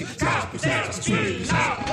out.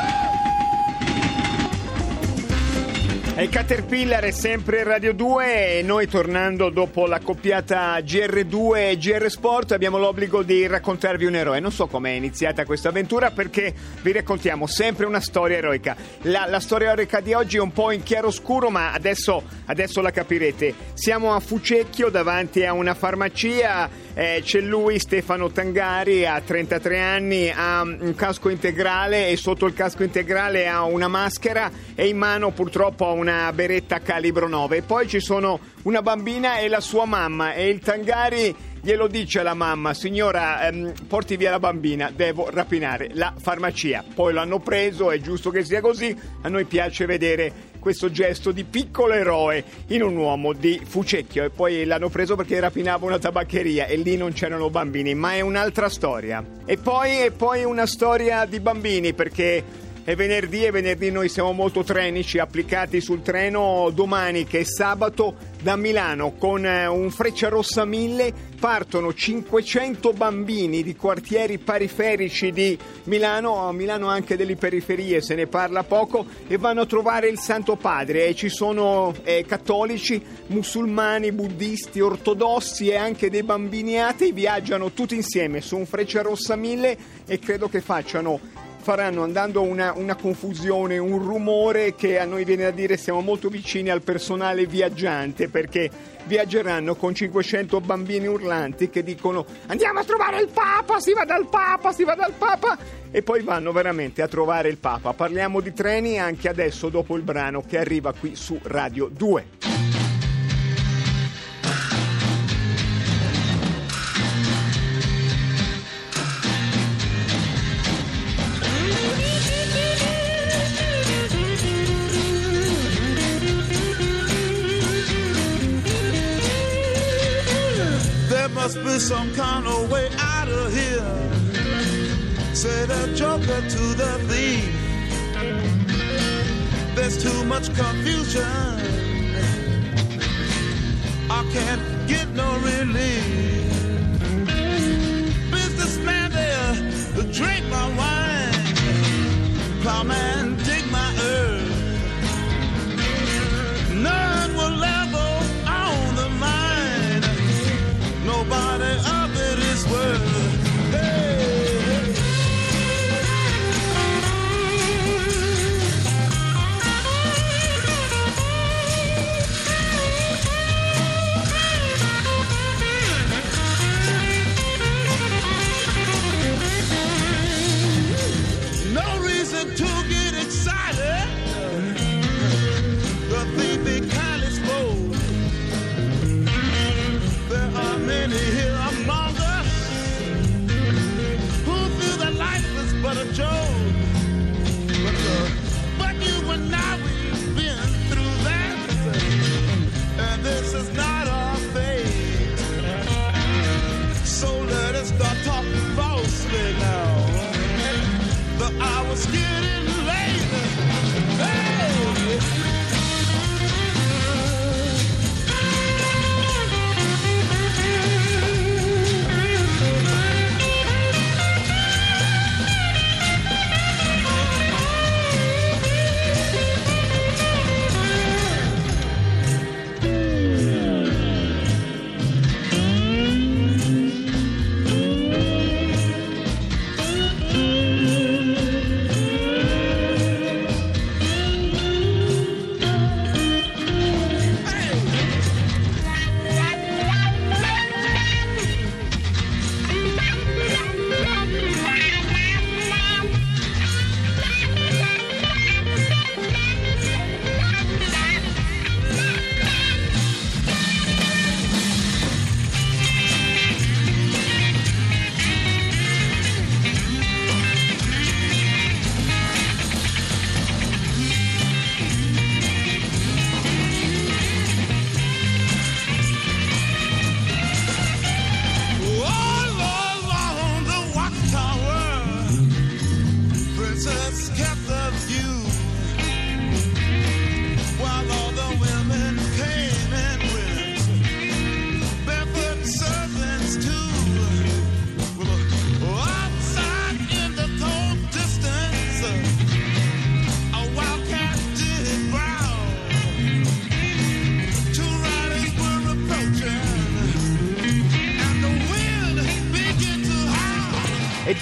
E Caterpillar è sempre Radio 2 e noi tornando dopo la coppiata GR2 e GR Sport abbiamo l'obbligo di raccontarvi un eroe. Non so com'è iniziata questa avventura perché vi raccontiamo sempre una storia eroica. La, la storia eroica di oggi è un po' in chiaroscuro ma adesso, adesso la capirete. Siamo a Fucecchio davanti a una farmacia, eh, c'è lui Stefano Tangari, ha 33 anni, ha un casco integrale e sotto il casco integrale ha una maschera e in mano purtroppo ha una beretta calibro 9. E poi ci sono una bambina e la sua mamma e il Tangari glielo dice alla mamma, signora ehm, porti via la bambina, devo rapinare la farmacia. Poi l'hanno preso, è giusto che sia così, a noi piace vedere questo gesto di piccolo eroe in un uomo di Fucecchio e poi l'hanno preso perché rapinava una tabaccheria e lì non c'erano bambini, ma è un'altra storia. E poi, e poi una storia di bambini perché è venerdì e venerdì noi siamo molto trenici, applicati sul treno domani che è sabato da Milano con eh, un Freccia Rossa 1000 partono 500 bambini di quartieri periferici di Milano, a Milano anche delle periferie se ne parla poco e vanno a trovare il Santo Padre. E ci sono eh, cattolici, musulmani, buddisti, ortodossi e anche dei bambini atei viaggiano tutti insieme su un Freccia Rossa 1000 e credo che facciano faranno andando una, una, confusione, un rumore che a noi viene da dire siamo molto vicini al personale viaggiante perché viaggeranno con 500 bambini urlanti che dicono andiamo a trovare il Papa, si va dal Papa, si va dal Papa e poi vanno veramente a trovare il Papa. Parliamo di treni anche adesso dopo il brano che arriva qui su Radio 2. Be some kind of way out of here. Said a joker to the thief. There's too much confusion. I can't get no relief.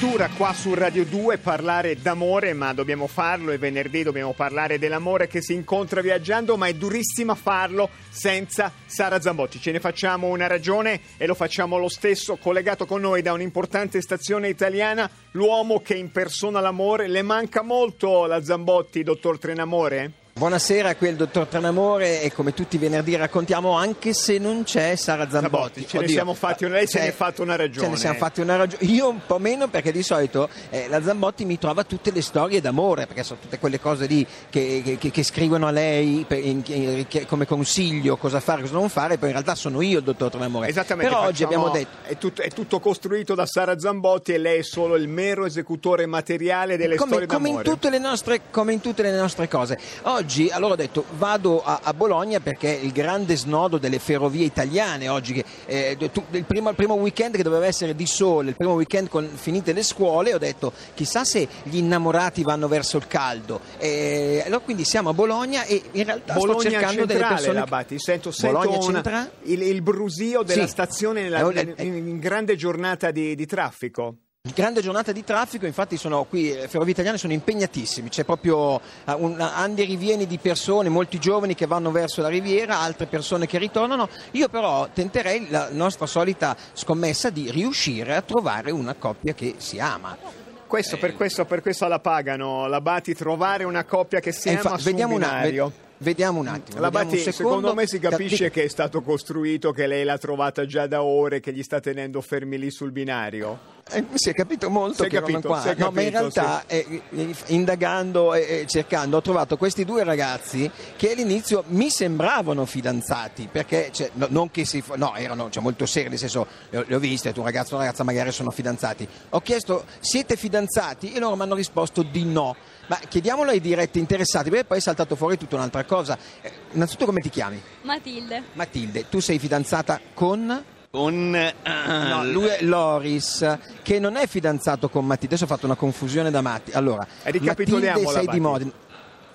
Dura qua su Radio 2 parlare d'amore, ma dobbiamo farlo e venerdì dobbiamo parlare dell'amore che si incontra viaggiando, ma è durissima farlo senza Sara Zambotti. Ce ne facciamo una ragione e lo facciamo lo stesso, collegato con noi da un'importante stazione italiana, l'uomo che impersona l'amore. Le manca molto la Zambotti, dottor Trenamore? Buonasera, qui è il dottor Tranamore e come tutti i venerdì raccontiamo anche se non c'è Sara Zambotti. Zambotti, ce ne siamo fatti una- lei se ne è fatto una ragione. Ce ne siamo fatti una ragione. Io un po' meno perché di solito eh, la Zambotti mi trova tutte le storie d'amore, perché sono tutte quelle cose lì che, che- che scrivono a lei per- in- in- che- come consiglio cosa fare, cosa non fare, poi in realtà sono io il dottor Tranamore. Esattamente, Però oggi abbiamo detto... È tutto, è tutto costruito da Sara Zambotti e lei è solo il mero esecutore materiale delle come, storie come in d'amore. tutte le nostre, come in tutte le nostre cose. Oggi, allora ho detto, vado a, a Bologna perché è il grande snodo delle ferrovie italiane oggi, che, eh, tu- il, primo, il primo weekend che doveva essere di sole, il primo weekend con finite le scuole, ho detto, chissà se gli innamorati vanno verso il caldo. Eh, allora quindi siamo a Bologna e in realtà sto Bologna cercando delle centrale, persone... la Batti. Sento, sento una- il, il brusio della Sì. stazione nella- un- in, in grande giornata di, di traffico. Grande giornata di traffico, infatti sono qui, le ferrovie italiane sono impegnatissimi, c'è proprio eh, un andi e rivieni di persone, molti giovani che vanno verso la riviera, altre persone che ritornano. Io però tenterei la nostra solita scommessa di riuscire a trovare una coppia che si ama. Questo, per, questo, per questo la pagano, la Batti, trovare una coppia che si ama su vediamo, un una- binario. ve- vediamo un attimo. La Batti, un secondo. me si capisce Ca- che è stato costruito, che lei l'ha trovata già da ore, che gli sta tenendo fermi lì sul binario. Eh, si è capito molto Si è che erano capito, qua. No, ma in capito, realtà eh, eh, indagando e e cercando ho trovato questi due ragazzi che all'inizio mi sembravano fidanzati perché cioè, no, non che si no erano cioè, molto seri nel senso le ho, le ho viste un ragazzo e una ragazza magari sono fidanzati ho chiesto siete fidanzati e loro mi hanno risposto di no ma chiediamolo ai diretti interessati perché poi è saltato fuori tutta un'altra cosa Eh, innanzitutto come ti chiami? Matilde. Matilde tu sei fidanzata con? Con eh, No, lui è Loris, che non è fidanzato con Matilde. Adesso ho fatto una confusione da Matti. Allora, Matilde sei di. Modena.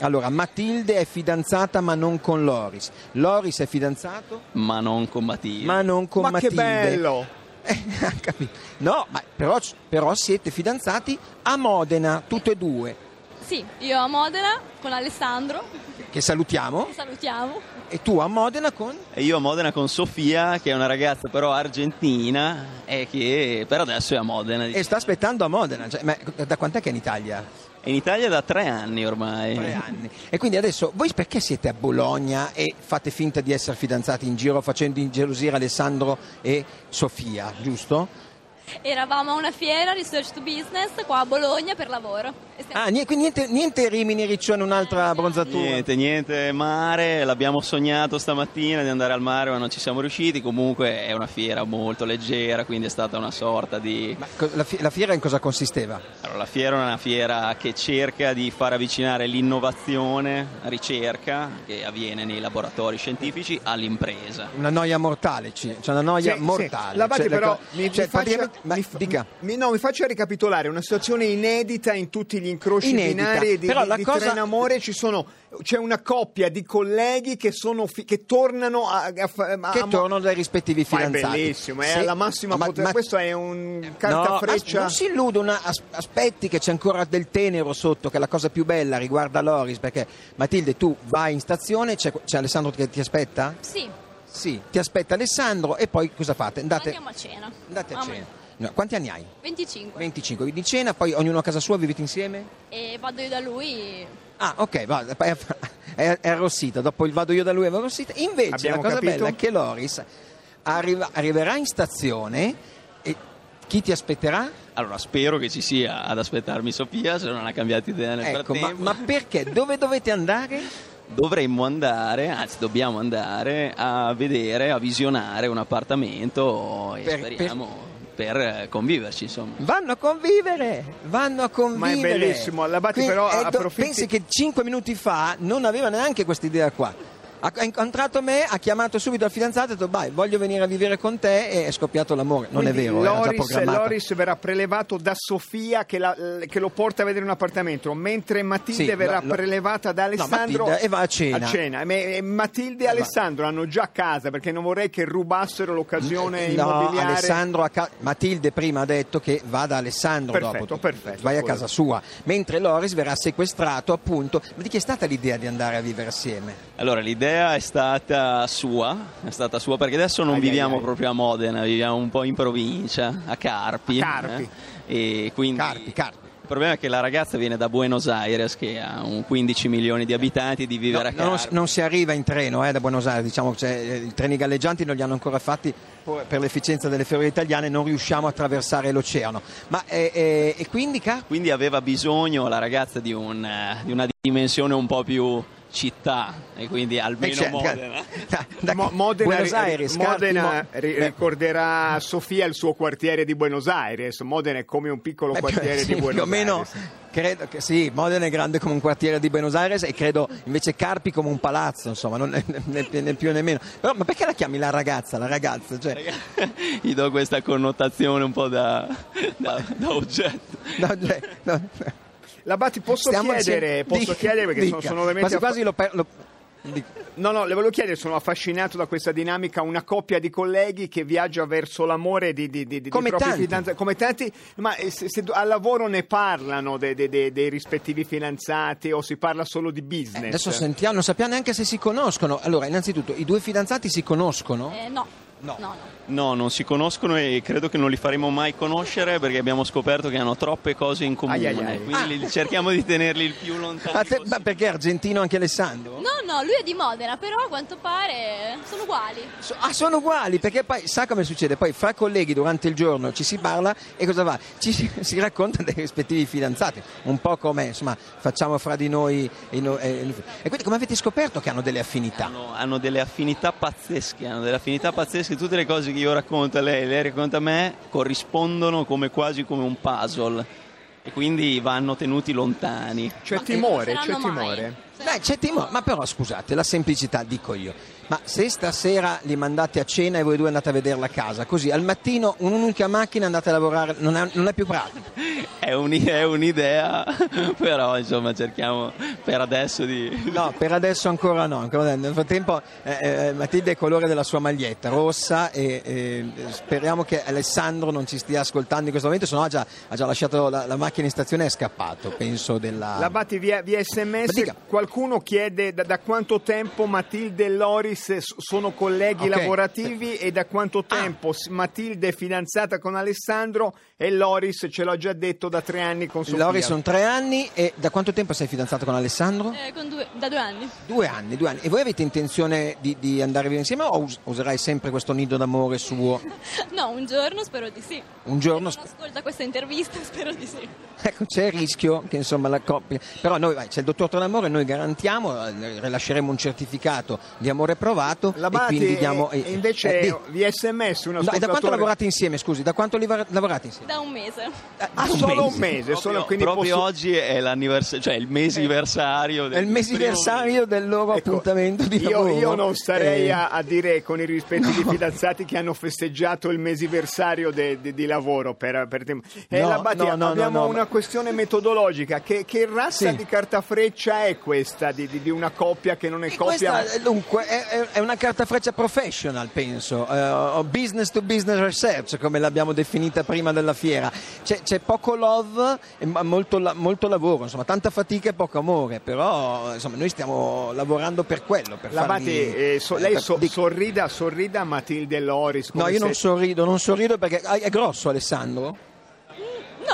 Allora, Matilde è fidanzata ma non con Loris. Loris è fidanzato ma non con Matilde. ma non con Ma che Matilde. bello! Eh, ha capito. no, ma però, però siete fidanzati a Modena, tutte e due. Sì, io a Modena con Alessandro, Che salutiamo. che salutiamo. E tu a Modena con? E io a Modena con Sofia, che è una ragazza però argentina, e che per adesso è a Modena. E sta aspettando a Modena. Cioè, ma da quant'è che è in Italia? È in Italia da tre anni ormai. tre anni. E quindi adesso voi perché siete a Bologna e fate finta di essere fidanzati in giro facendo ingelosire Alessandro e Sofia, giusto? Eravamo a una fiera, Research to Business, qua a Bologna per lavoro. Stiamo- Ah, niente, quindi niente, niente Rimini, Riccione, un'altra bronzatura. Niente, niente mare, l'abbiamo sognato stamattina di andare al mare ma non ci siamo riusciti, comunque è una fiera molto leggera, quindi è stata una sorta di... Ma la, fi- la fiera in cosa consisteva? Allora, la fiera è una fiera che cerca di far avvicinare l'innovazione, ricerca, che avviene nei laboratori scientifici, all'impresa. Una noia mortale, ci- c'è una noia Sì, mortale. sì. La Batti Cioè, però co- mi, cioè, mi faccia, praticamente- ma mi fa- dica. mi- no, mi faccia ricapitolare una situazione inedita in tutti gli incroci Inedita. binari di, Però di, la di cosa- Tren Amore ci sono c'è una coppia di colleghi che, sono fi- che tornano a, a, a- che tornano dai rispettivi Ma è fidanzati. bellissimo, è Sì. alla massima Ma- potenza. ma- Questo è un No, cartafreccia. as- non si illudano, as- aspetti che c'è ancora del tenero sotto, che è la cosa più bella riguarda Loris, perché Matilde tu vai in stazione, c'è, c'è Alessandro che ti aspetta? Sì, Sì, ti aspetta Alessandro e poi cosa fate? Andate, andiamo a cena. andate a Mamma cena. No, quanti anni hai? 25. 25, quindi cena, poi ognuno a casa sua, vivete insieme? E vado io da lui. Ah, ok, va, è, è, è arrossita, dopo il vado io da lui è arrossita. Invece Abbiamo la cosa capito? bella è che Loris arriva- arriverà in stazione e chi ti aspetterà? Allora, spero che ci sia ad aspettarmi Sofia, se non ha cambiato idea nel Ecco, ma, frattempo. ma perché? Dove dovete andare? Dovremmo andare, anzi dobbiamo andare a vedere, a visionare un appartamento e Per- speriamo per, eh, conviverci, insomma. Vanno a convivere, vanno a convivere. bellissimo, L'Abate Quindi, però approfitti- Pensi che cinque minuti fa non aveva neanche questa idea qua. Ha incontrato me, ha chiamato subito il fidanzato e ha detto vai, voglio venire a vivere con te e è scoppiato l'amore. Non Quindi è vero, era già Loris, programmato. Loris verrà prelevato da Sofia che, la- che lo porta a vedere un appartamento, mentre Matilde Sì, verrà lo- prelevata da Alessandro Matilde e va a cena. Me- e Matilde e Alessandro hanno già casa perché non vorrei che rubassero l'occasione No, immobiliare. Alessandro a ca- Matilde prima ha detto che va da Alessandro Perfetto, dopo. perfetto, Vai a casa sua. Mentre Loris verrà sequestrato appunto. Ma di chi è stata l'idea di andare a vivere assieme? Allora, l'idea è stata sua, è stata sua perché adesso non Ai, ai, viviamo ai. proprio a Modena, viviamo un po' in provincia, a Carpi. A Carpi. eh, e quindi Carpi, Carpi. Il problema è che la ragazza viene da Buenos Aires, che ha un 15 milioni di abitanti, di vivere No, a non, Carpi. non si arriva in treno eh, da Buenos Aires, diciamo eh, i treni galleggianti non li hanno ancora fatti per l'efficienza delle ferrovie italiane, non riusciamo a attraversare l'oceano. Ma eh, eh, e quindi Carpi? Quindi aveva bisogno la ragazza di, un, eh, di una dimensione un po' più città, e quindi almeno Eh, cioè, Modena. da- da- Mo- Modena, Buenos Aires, Modena ri- ricorderà Sofia il suo quartiere di Buenos Aires. Modena è come un piccolo Beh, quartiere sì, di Buenos più o meno Aires. credo che sì, Modena è grande come un quartiere di Buenos Aires e credo invece Carpi come un palazzo, insomma, non né, né- più né meno. Però ma perché la chiami la ragazza? La ragazza, cioè, Gli do questa connotazione un po' da, da- da oggetto. no, cioè, no. Labati, posso Stiamo chiedere, posso dica, chiedere perché sono, dica. sono veramente quasi quasi lo, per- lo-. No, no, le volevo chiedere, sono affascinato da questa dinamica, una coppia di colleghi che viaggia verso l'amore di, di, di, di Come propri tanti. fidanzati, come tanti, ma eh, se, se al lavoro ne parlano de- de- de- dei rispettivi fidanzati o si parla solo di business? Eh, Adesso sentiamo, non sappiamo neanche se si conoscono. Allora, innanzitutto, i due fidanzati si conoscono? Eh, no. No. no, no. No, non si conoscono e credo che non li faremo mai conoscere perché abbiamo scoperto che hanno troppe cose in comune. Ai, ai, ai. Quindi li- cerchiamo di tenerli il più lontano Ah, te- possibile. ma perché è argentino anche Alessandro? No, no, lui è di Modena, però a quanto pare sono uguali. So- ah, sono uguali, perché poi sa come succede? Poi fra colleghi durante il giorno ci si parla e cosa va? Ci si, si racconta dei rispettivi fidanzati, un po' come insomma facciamo fra di noi. E, no- e- e quindi come avete scoperto che hanno delle affinità? Hanno, hanno delle affinità pazzesche, hanno delle affinità pazzesche, tutte le cose che io racconto a lei, lei racconta a me, corrispondono come quasi come un puzzle e quindi vanno tenuti lontani. C'è Ma timore, c'è timore. Beh, c'è timore, ma però scusate, la semplicità dico io. Ma se stasera li mandate a cena e voi due andate a vedere la casa, così al mattino un'unica macchina andate a lavorare, non è, non è più pratico. È, un- è un'idea, però insomma cerchiamo per adesso di... No, per adesso ancora no. Nel frattempo eh, eh, Matilde è il colore della sua maglietta, rossa, e eh, speriamo che Alessandro non ci stia ascoltando in questo momento, se no ha già, ha già lasciato la, la macchina in stazione e è scappato, penso della... Labati via, via Ma sms, qualcuno chiede da, da quanto tempo Matilde e Loris sono colleghi Ok. lavorativi e da quanto Ah. tempo s- Matilde è fidanzata con Alessandro e Loris ce l'ho già detto da tre anni con Sofia. Lori sono tre anni e da quanto tempo sei fidanzato con Alessandro? Eh, con due- da due anni. Due anni, due anni. E voi avete intenzione di, di andare via insieme o us- userai sempre questo nido d'amore suo? No, un giorno spero di sì. Un giorno... Se non ascolta questa intervista, spero di sì. Ecco, c'è il rischio che insomma la coppia. Però noi vai, c'è il dottor Tonamore, noi garantiamo, eh, rilasceremo un certificato di amore provato Labati e quindi diamo. e, e invece eh, di- via sms un No, e da quanto ascoltatore- lavorate insieme, scusi? Da quanto li- lavorate insieme? Da un mese. Ah, solo un mese, solo, Proprio, quindi proprio posso- oggi è l'anniversario, cioè il mesiversario. È il mesiversario del loro Ecco, appuntamento di io, lavoro. io non starei Eh, a, a dire con i rispettivi fidanzati che hanno festeggiato il mesiversario de- de- di lavoro per, per tem- Eh, No, Labati, no, no, abbiamo no, no, una ma- questione metodologica che, che razza Sì. di carta freccia è questa di, di- di una coppia che non è E coppia questa, eh, dunque, è, è- una carta freccia professional, penso, eh, o business to business research, come l'abbiamo definita prima della fiera. C'è, c'è poco love e molto, molto lavoro, insomma, tanta fatica e poco amore, però insomma, noi stiamo lavorando per quello. Per Labati, farli- eh, so- lei so- dica. sorrida, sorrida Matilde Loris No, io non se- sorrido, non sorrido perché ah, è grosso Alessandro.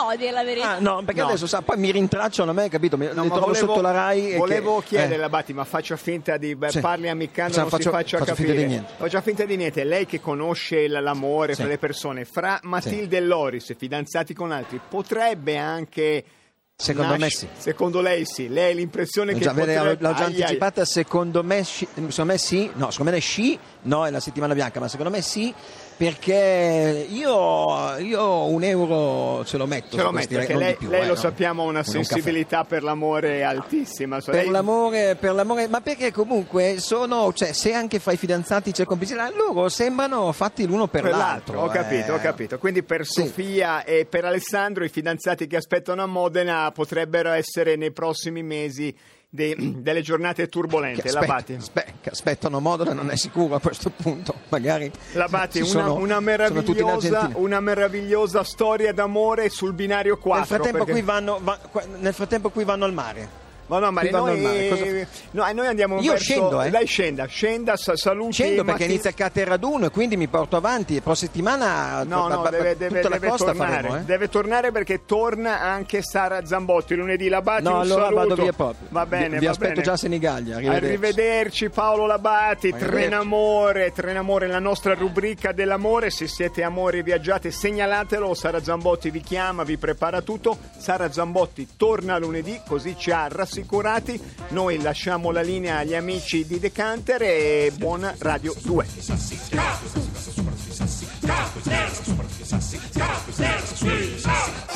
No, a dire la verità. Ah, no, perché No. adesso sa, poi mi rintracciano a me, capito? Mi, No, li ma trovo volevo- sotto la Rai. e Volevo che- chiedere, eh. Labati, ma faccia finta di beh, Sì. parli ammiccando, Sì, non faccio- si faccia faccio capire. finta di niente. Faccia finta di niente. Lei che conosce l- l'amore Sì. fra le persone, fra Matilde e Loris, fidanzati con altri, potrebbe anche Secondo me sì. Secondo lei sì. Lei ha l'impressione L'ho che già, vede- potrebbe... l'ho già Ai, ai. anticipata, secondo me, sci- secondo me sì, no, secondo me sci, no, è la settimana bianca, ma secondo me sì, perché io, io un euro ce lo metto. Ce lo metto, perché lei, più, lei eh, lo no. sappiamo ha una Come un sensibilità per l'amore altissima. So, Per lei- l'amore, per l'amore, ma perché comunque sono, cioè, se anche fra i fidanzati c'è complicità, loro sembrano fatti l'uno per, per l'altro, ho capito, eh. ho capito. Quindi per Sì. Sofia e per Alessandro i fidanzati che aspettano a Modena potrebbero essere nei prossimi mesi dei- delle giornate Che turbolente. aspetta- Labati. aspe- che aspettano Modena non è sicuro a questo punto, magari Labati, ci una, sono- una meravigliosa, una meravigliosa storia d'amore sul binario 4. Nel frattempo, perché- qui vanno, va- qua- nel frattempo qui vanno al mare. Ma no, ma qui vanno noi, mare, cosa- no, noi andiamo Io verso... scendo, eh. Lei scenda, scenda, sa- saluti Scendo perché inizia il Cateraduno e quindi mi porto avanti. La prossima settimana No, no, ba- deve, tutta deve- la deve costa tornare. faremo. eh. Deve tornare perché torna anche Sara Zambotti lunedì. Labati, No, allora saluto. vado via proprio. Va bene, Vi- vi aspetto bene. già a Senigallia, arrivederci. Arrivederci Paolo Labati, Arrivederci. Trenamore, Trenamore, la nostra rubrica dell'amore. Se siete amori e viaggiate, segnalatelo. Sara Zambotti vi chiama, vi prepara tutto. Sara Zambotti torna lunedì, così ci ha assicurati. Noi lasciamo la linea agli amici di Decanter e buona Radio 2. Go! Go! Go!